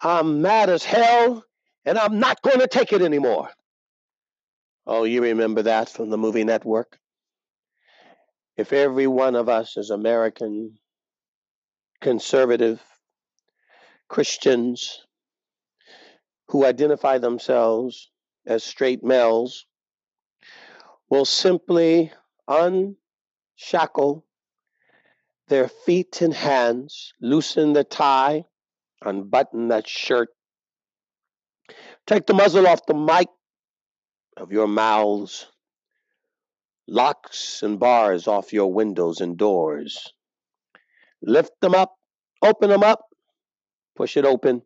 I'm mad as hell and I'm not going to take it anymore. Oh, you remember that from the movie network? If every one of us as American conservative Christians who identify themselves as straight males will simply unshackle their feet and hands, loosen the tie, unbutton that shirt, take the muzzle off the mic of your mouths, locks and bars off your windows and doors. Lift them up, open them up, push it open,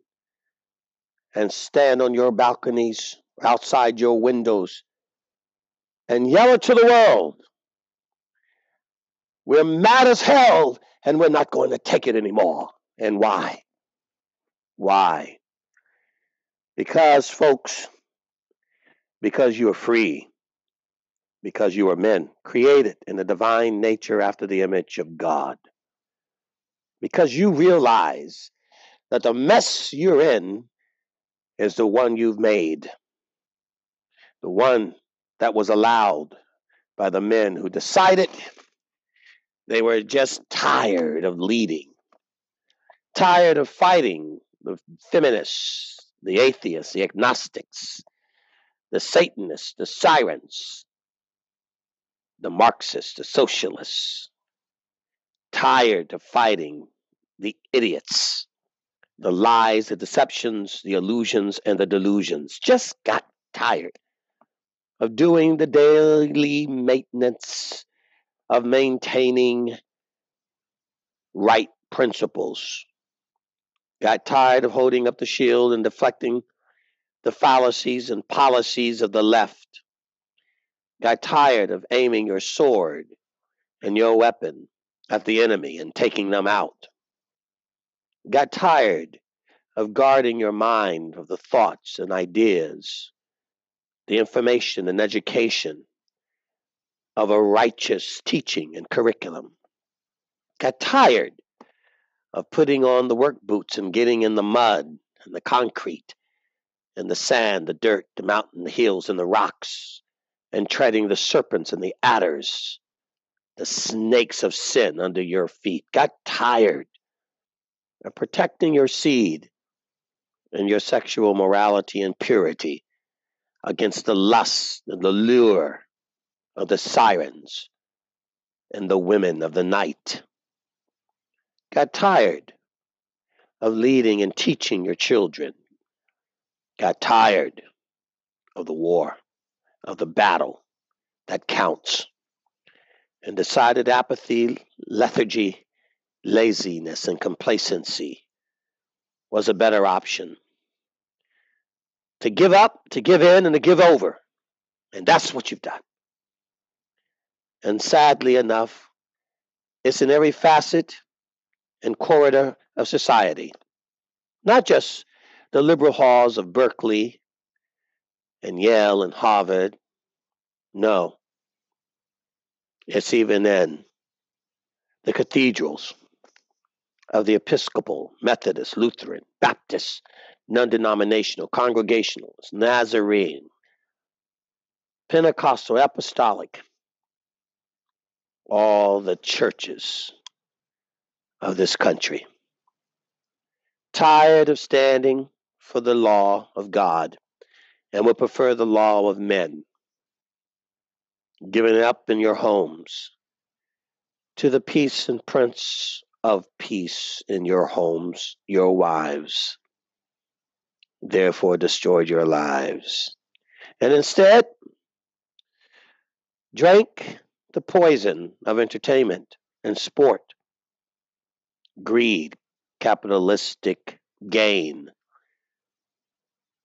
and stand on your balconies, outside your windows, and yell it to the world. We're mad as hell, and we're not going to take it anymore. And why? Why? Because, folks, because you are free, because you are men, created in the divine nature after the image of God. Because you realize that the mess you're in is the one you've made, the one that was allowed by the men who decided they were just tired of leading, tired of fighting the feminists, the atheists, the agnostics, the Satanists, the sirens, the Marxists, the socialists, tired of fighting the idiots, the lies, the deceptions, the illusions, and the delusions. Just got tired of doing the daily maintenance of maintaining right principles. Got tired of holding up the shield and deflecting the fallacies and policies of the left. Got tired of aiming your sword and your weapon at the enemy and taking them out. Got tired of guarding your mind of the thoughts and ideas, the information and education of a righteous teaching and curriculum. Got tired of putting on the work boots and getting in the mud and the concrete and the sand, the dirt, the mountain, the hills, and the rocks, and treading the serpents and the adders, the snakes of sin under your feet. Got tired of protecting your seed and your sexual morality and purity against the lust and the lure of the sirens and the women of the night. Got tired of leading and teaching your children got tired of the war, of the battle that counts, and decided apathy, lethargy, laziness, and complacency was a better option. To give up, to give in, and to give over. And that's what you've done. And sadly enough, it's in every facet and corridor of society, not just the liberal halls of Berkeley and Yale and Harvard. No. It's even in the cathedrals of the Episcopal, Methodist, Lutheran, Baptist, non denominational, Congregationalist, Nazarene, Pentecostal, Apostolic, all the churches of this country. Tired of standing for the law of God and would prefer the law of men, giving up in your homes to the peace and prince of peace in your homes, your wives, therefore destroyed your lives. And instead, drank the poison of entertainment and sport, greed, capitalistic gain,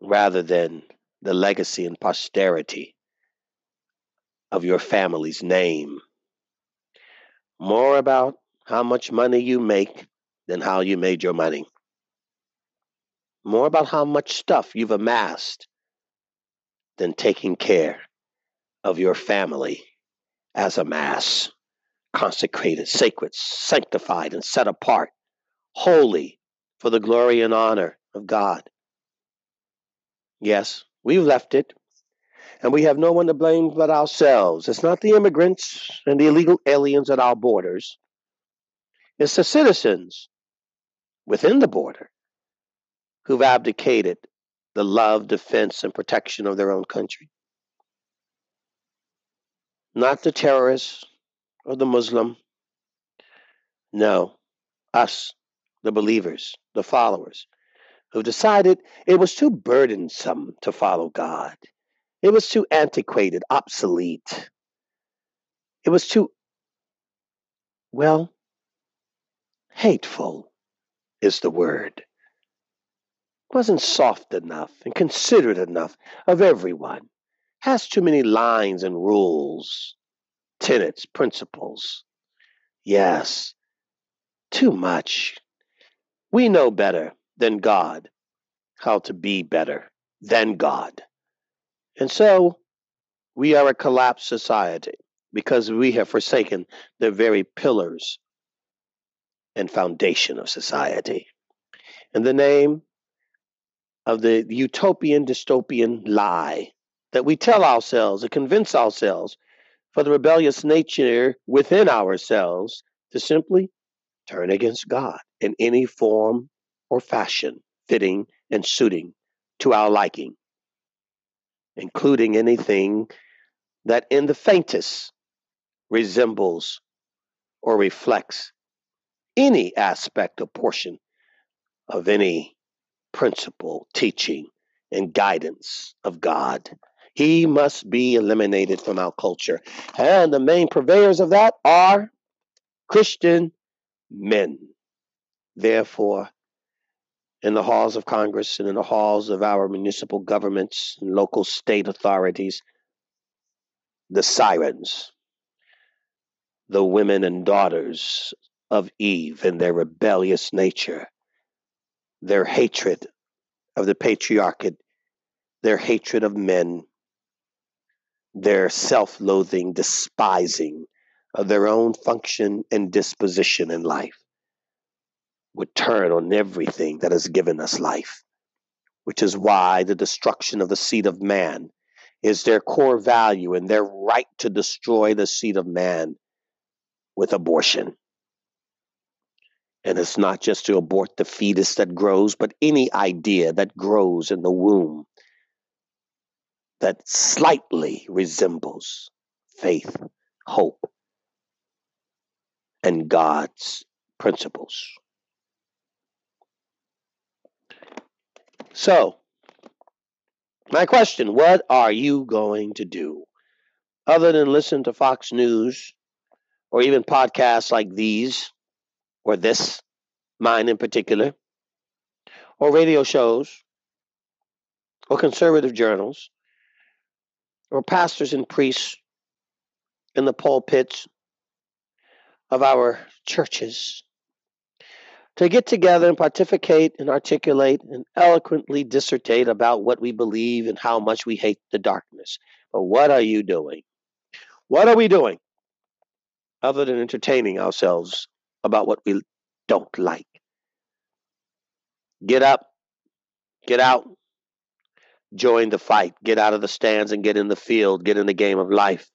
rather than the legacy and posterity of your family's name. More about how much money you make than how you made your money. More about how much stuff you've amassed than taking care of your family as a mass, consecrated, sacred, sanctified, and set apart, holy for the glory and honor of God. Yes, we've left it, and we have no one to blame but ourselves. It's not the immigrants and the illegal aliens at our borders, it's the citizens within the border who've abdicated the love, defense, and protection of their own country. Not the terrorists or the Muslim. No, us, the believers, the followers, who decided it was too burdensome to follow God. It was too antiquated, obsolete. It was too, well, hateful is the word. Wasn't soft enough and considerate enough of everyone. Has too many lines and rules, tenets, principles. Yes, too much. We know better than God how to be better than God. And so we are a collapsed society because we have forsaken the very pillars and foundation of society. In the name of the utopian dystopian lie that we tell ourselves and convince ourselves for the rebellious nature within ourselves to simply turn against God in any form or fashion fitting and suiting to our liking, including anything that in the faintest resembles or reflects any aspect or portion of any principle, teaching, and guidance of God. He must be eliminated from our culture. And the main purveyors of that are Christian men. Therefore, in the halls of Congress and in the halls of our municipal governments and local state authorities, the sirens, the women and daughters of Eve and their rebellious nature, their hatred of the patriarchate, their hatred of men, their self loathing, despising of their own function and disposition in life would turn on everything that has given us life, which is why the destruction of the seed of man is their core value and their right to destroy the seed of man with abortion. And it's not just to abort the fetus that grows, but any idea that grows in the womb that slightly resembles faith, hope, and God's principles. So, my question what are you going to do other than listen to Fox News or even podcasts like these or this, mine in particular, or radio shows or conservative journals or pastors and priests in the pulpits of our churches to get together and pontificate and articulate and eloquently dissertate about what we believe and how much we hate the darkness. But what are you doing? What are we doing other than entertaining ourselves about what we don't like? Get up, get out, join the fight, get out of the stands and get in the field, get in the game of life.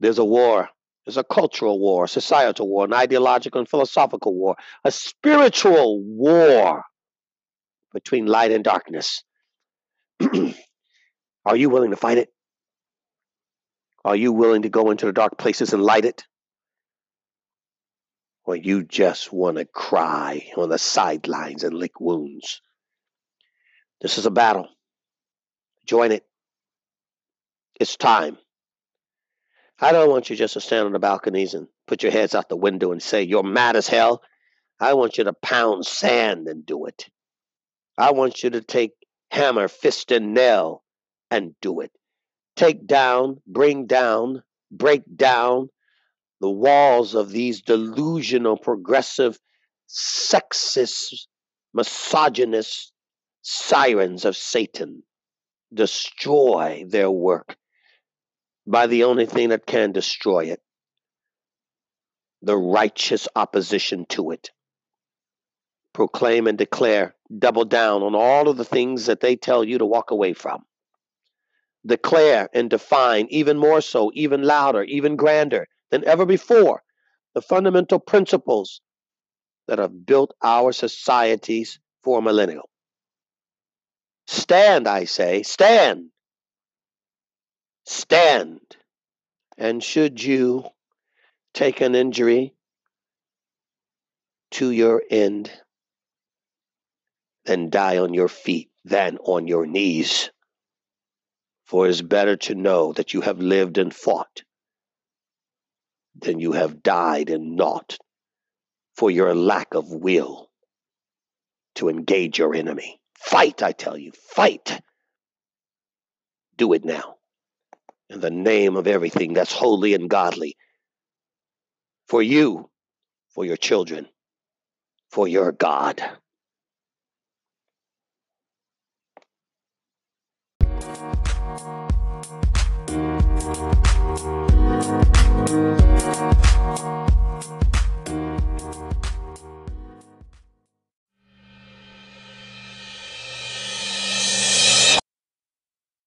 There's a war there's a cultural war, a societal war, an ideological and philosophical war, a spiritual war between light and darkness. Are you willing to fight it? Are you willing to go into the dark places and light it? Or you just want to cry on the sidelines and lick wounds? This is a battle. Join it. It's time. I don't want you just to stand on the balconies and put your heads out the window and say, You're mad as hell. I want you to pound sand and do it. I want you to take hammer, fist, and nail and do it. Take down, bring down, break down the walls of these delusional, progressive, sexist, misogynist sirens of Satan. Destroy their work by the only thing that can destroy it the righteous opposition to it. Proclaim and declare Double down on all of the things that they tell you to walk away from. Declare and define even more so, even louder, even grander than ever before the fundamental principles that have built our societies for a millennial. Stand, I say, stand. Stand. And should you take an injury to your end, then die on your feet than on your knees. For it is better to know that you have lived and fought than you have died and naught for your lack of will to engage your enemy. Fight, I tell you, fight. Do it now. In the name of everything that's holy and godly. For you, for your children, for your God.